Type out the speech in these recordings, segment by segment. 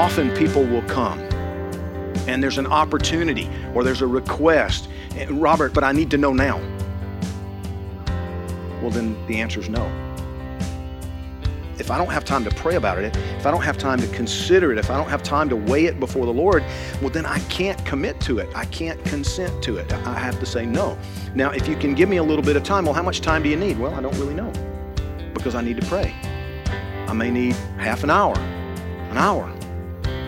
Often people will come and there's an opportunity or there's a request. Robert but i need to know now. Well then the answer is no. If i don't have time to pray about it if i don't have time to consider it if i don't have time to weigh it before the lord well then i can't commit to it. I can't consent to it. I have to say no. Now if you can give me a little bit of time well how much time do you need? Well i don't really know because i need to pray. I may need half an hour an hour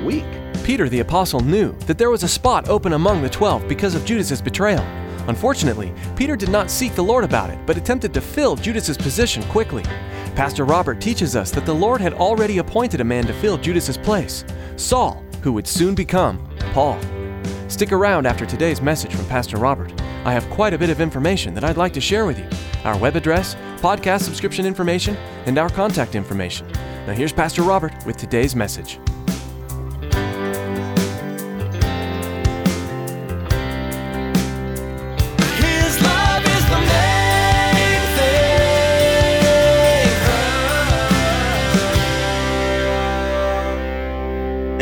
a week Peter the apostle knew that there was a spot open among the twelve because of Judas's betrayal. Unfortunately, Peter did not seek the Lord about it, but attempted to fill Judas's position quickly. Pastor Robert teaches us that the Lord had already appointed a man to fill Judas's place, Saul, who would soon become Paul. Stick around after today's message from Pastor Robert. I have quite a bit of information that I'd like to share with you our web address, podcast subscription information, and our contact information. Now, here's Pastor Robert with today's message.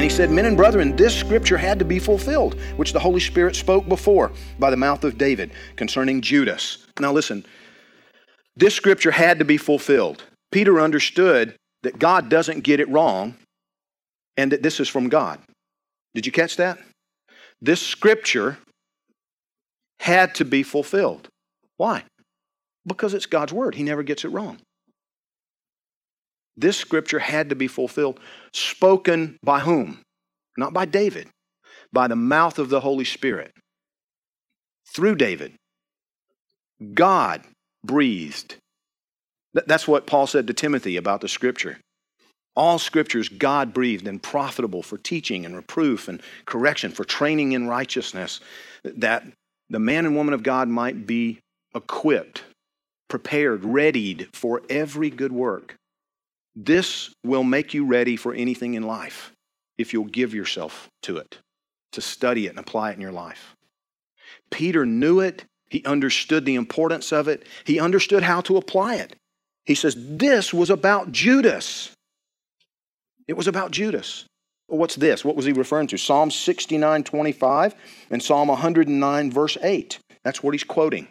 He said, Men and brethren, this scripture had to be fulfilled, which the Holy Spirit spoke before by the mouth of David concerning Judas. Now listen, this scripture had to be fulfilled. Peter understood that God doesn't get it wrong and that this is from God. Did you catch that? This scripture had to be fulfilled. Why? Because it's God's word. He never gets it wrong. This scripture had to be fulfilled, spoken by whom? Not by David, by the mouth of the Holy Spirit. Through David. God breathed. That's what Paul said to Timothy about the scripture. All scriptures God breathed and profitable for teaching and reproof and correction, for training in righteousness, that the man and woman of God might be equipped, prepared, readied for every good work. This will make you ready for anything in life if you'll give yourself to it, to study it and apply it in your life. Peter knew it. He understood the importance of it. He understood how to apply it. He says, This was about Judas. It was about Judas. What's this? What was he referring to? Psalm 69, 25 and Psalm 109, verse 8. That's what he's quoting.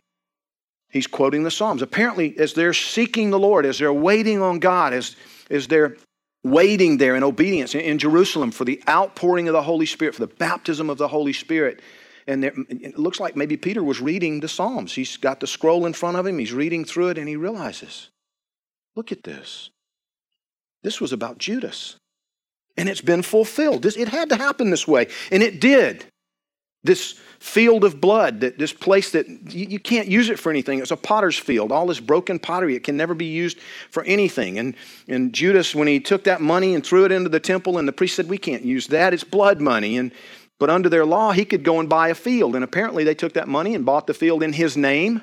He's quoting the Psalms. Apparently, as they're seeking the Lord, as they're waiting on God, as, as they're waiting there in obedience in, Jerusalem for the outpouring of the Holy Spirit, for the baptism of the Holy Spirit, and there, it looks like maybe Peter was reading the Psalms. He's got the scroll in front of him, he's reading through it, and he realizes look at this. This was about Judas. And it's been fulfilled. This, it had to happen this way, and it did. This field of blood, that this place that you, you can't use it for anything. It's a potter's field. All this broken pottery, it can never be used for anything. And, and Judas, when he took that money and threw it into the temple, and the priest said, We can't use that. It's blood money. And but under their law, he could go and buy a field. And apparently they took that money and bought the field in his name.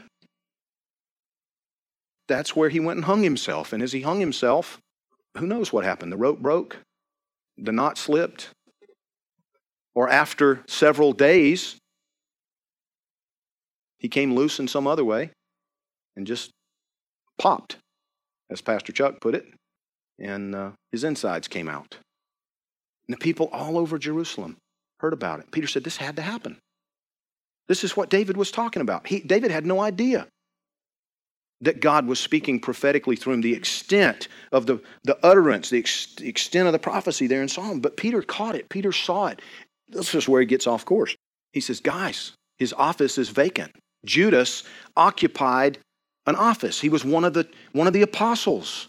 That's where he went and hung himself. And as he hung himself, who knows what happened? The rope broke, the knot slipped, or after several days, he came loose in some other way and just popped, as Pastor Chuck put it, and uh, his insides came out. And the people all over Jerusalem heard about it. Peter said, This had to happen. This is what David was talking about. He, David had no idea that God was speaking prophetically through him, the extent of the, the utterance, the, ex, the extent of the prophecy there in Psalm. But Peter caught it, Peter saw it. This is where he gets off course. He says, Guys, his office is vacant. Judas occupied an office. He was one of the, one of the apostles.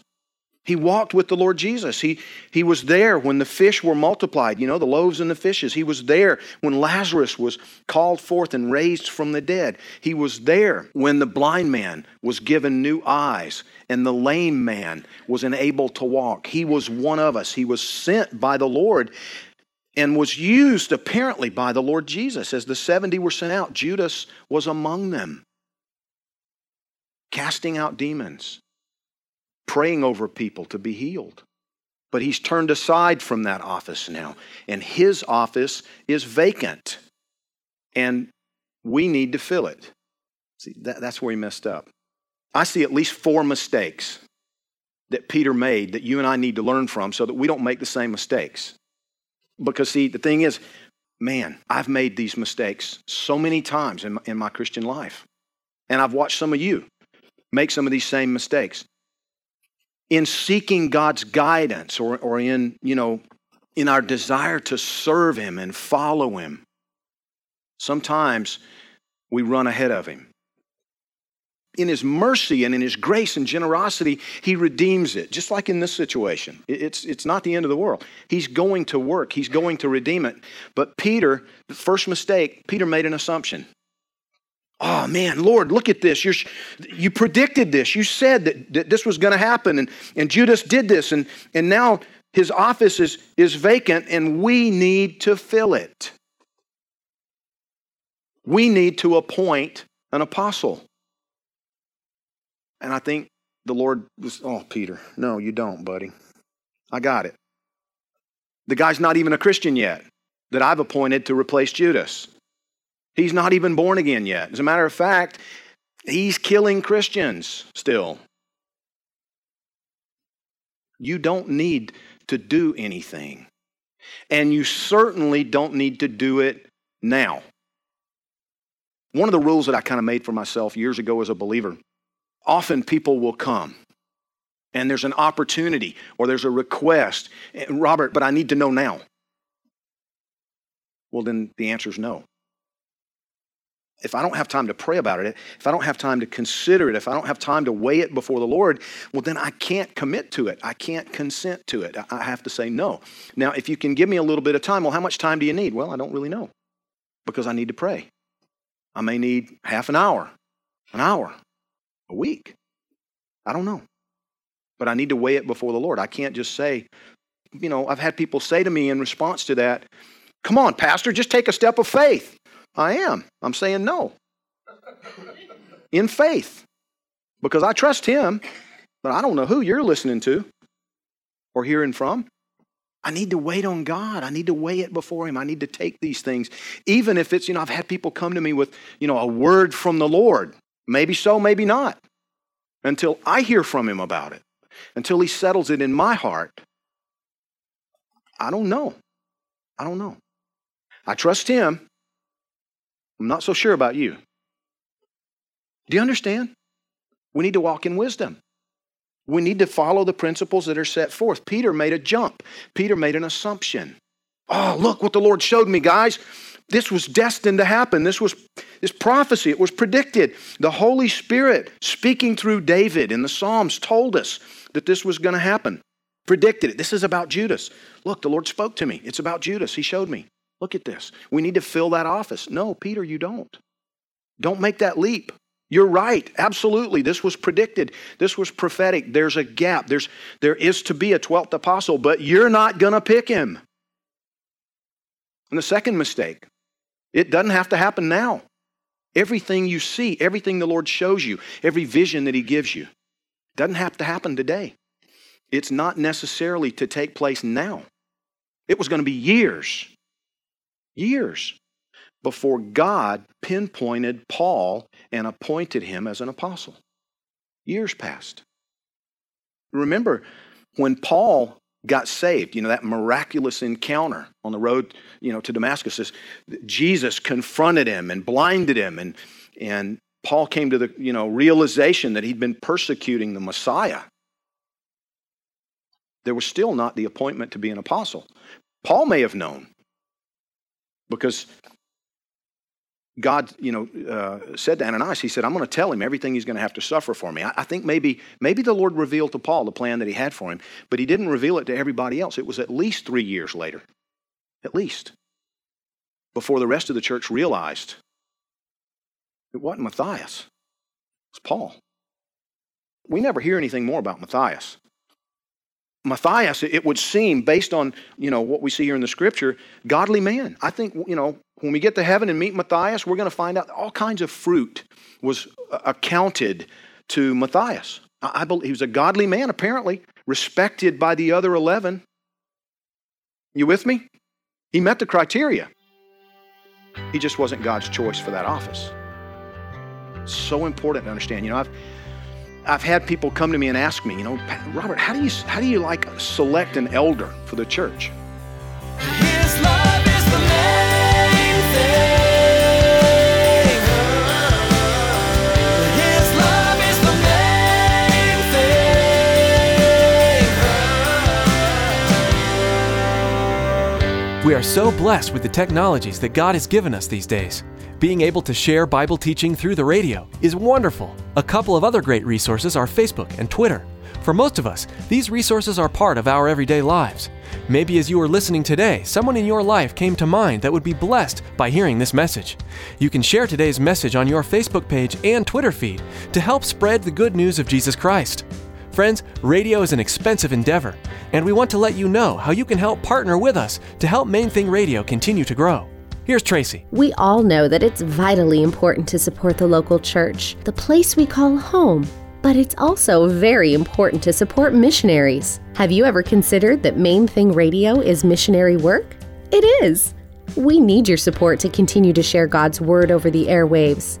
He walked with the Lord Jesus. He, he was there when the fish were multiplied, you know, the loaves and the fishes. He was there when Lazarus was called forth and raised from the dead. He was there when the blind man was given new eyes and the lame man was enabled to walk. He was one of us. He was sent by the Lord and was used apparently by the Lord Jesus. As the 70 were sent out, Judas was among them, casting out demons praying over people to be healed. But he's turned aside from that office now, and his office is vacant, and we need to fill it. See, that, that's where he messed up. I see at least four mistakes that Peter made that you and I need to learn from so that we don't make the same mistakes. Because, see, the thing is, man, I've made these mistakes so many times in my, in my Christian life. And I've watched some of you make some of these same mistakes in seeking God's guidance or, or in, you know, in our desire to serve Him and follow Him, sometimes we run ahead of Him. In His mercy and in His grace and generosity, He redeems it, just like in this situation. It's, it's not the end of the world. He's going to work, He's going to redeem it. But Peter, the first mistake, Peter made an assumption. Oh man, Lord, look at this. You're, you predicted this. You said that, that this was going to happen. And, and Judas did this. And, and now his office is, is vacant, and we need to fill it. We need to appoint an apostle. And I think the Lord was, oh, Peter, no, you don't, buddy. I got it. The guy's not even a Christian yet that I've appointed to replace Judas. He's not even born again yet. As a matter of fact, he's killing Christians still. You don't need to do anything. And you certainly don't need to do it now. One of the rules that I kind of made for myself years ago as a believer often people will come and there's an opportunity or there's a request. Robert, but I need to know now. Well, then the answer is no if I don't have time to pray about it, if I don't have time to consider it, if I don't have time to weigh it before the Lord, well, then I can't commit to it. I can't consent to it. I have to say no. Now, if you can give me a little bit of time, well, how much time do you need? Well, I don't really know because I need to pray. I may need half an hour, an hour, a week. I don't know. But I need to weigh it before the Lord. I can't just say, you know, I've had people say to me in response to that, come on, Pastor, just take a step of faith. I am. I'm saying no. In faith. Because I trust him, but I don't know who you're listening to or hearing from. I need to wait on God. I need to weigh it before Him. I need to take these things. Even if it's, you know, I've had people come to me with, you know, a word from the Lord. Maybe so, maybe not. Until I hear from Him about it, until He settles it in my heart. I don't know. I don't know. I trust Him. I'm not so sure about you. Do you understand? We need to walk in wisdom. We need to follow the principles that are set forth. Peter made a jump, Peter made an assumption. Oh, look what the Lord showed me, guys. This was destined to happen. This was this prophecy. It was predicted. The Holy Spirit speaking through David in the Psalms told us that this was going to happen. Predicted it. This is about Judas. Look, the Lord spoke to me. It's about Judas. He showed me. Look at this. We need to fill that office. No, Peter, you don't. Don't make that leap. You're right. Absolutely. This was predicted. This was prophetic. There's a gap. There's, there is to be a 12th apostle, but you're not going to pick him. And the second mistake, it doesn't have to happen now. Everything you see, everything the Lord shows you, every vision that He gives you, doesn't have to happen today. It's not necessarily to take place now. It was going to be years years before God pinpointed Paul and appointed him as an apostle. Years passed. Remember when Paul got saved, you know, that miraculous encounter on the road, you know, to Damascus, Is, Jesus confronted him and blinded him and and Paul came to the, you know, realization that he'd been persecuting the Messiah. There was still not the appointment to be an apostle. Paul may have known, because God, you know, uh, said to Ananias, He said, "I'm going to tell him everything he's going to have to suffer for me." I, I think maybe maybe the Lord revealed to Paul the plan that He had for him, but He didn't reveal it to everybody else. It was at least three years later, at least, before the rest of the church realized it wasn't Matthias; it was Paul. We never hear anything more about Matthias. Matthias, it would seem, based on you know what we see here in the scripture, godly man. I think you know when we get to heaven and meet Matthias, we're going to find out all kinds of fruit was uh, accounted to Matthias. I believe he was a godly man, apparently respected by the other eleven. You with me? He met the criteria. He just wasn't God's choice for that office. So important to understand. You know, I've I've had people come to me and ask me, you know, Robert, how do you how do you like select an elder for the church? His love is the main thing. His love is the main thing. We are so blessed with the technologies that God has given us these days. Being able to share Bible teaching through the radio is wonderful. A couple of other great resources are Facebook and Twitter. For most of us, these resources are part of our everyday lives. Maybe as you are listening today, someone in your life came to mind that would be blessed by hearing this message. You can share today's message on your Facebook page and Twitter feed to help spread the good news of Jesus Christ. Friends, radio is an expensive endeavor, and we want to let you know how you can help partner with us to help Main Thing Radio continue to grow. Here's Tracy. We all know that it's vitally important to support the local church, the place we call home. But it's also very important to support missionaries. Have you ever considered that Main Thing Radio is missionary work? It is. We need your support to continue to share God's Word over the airwaves.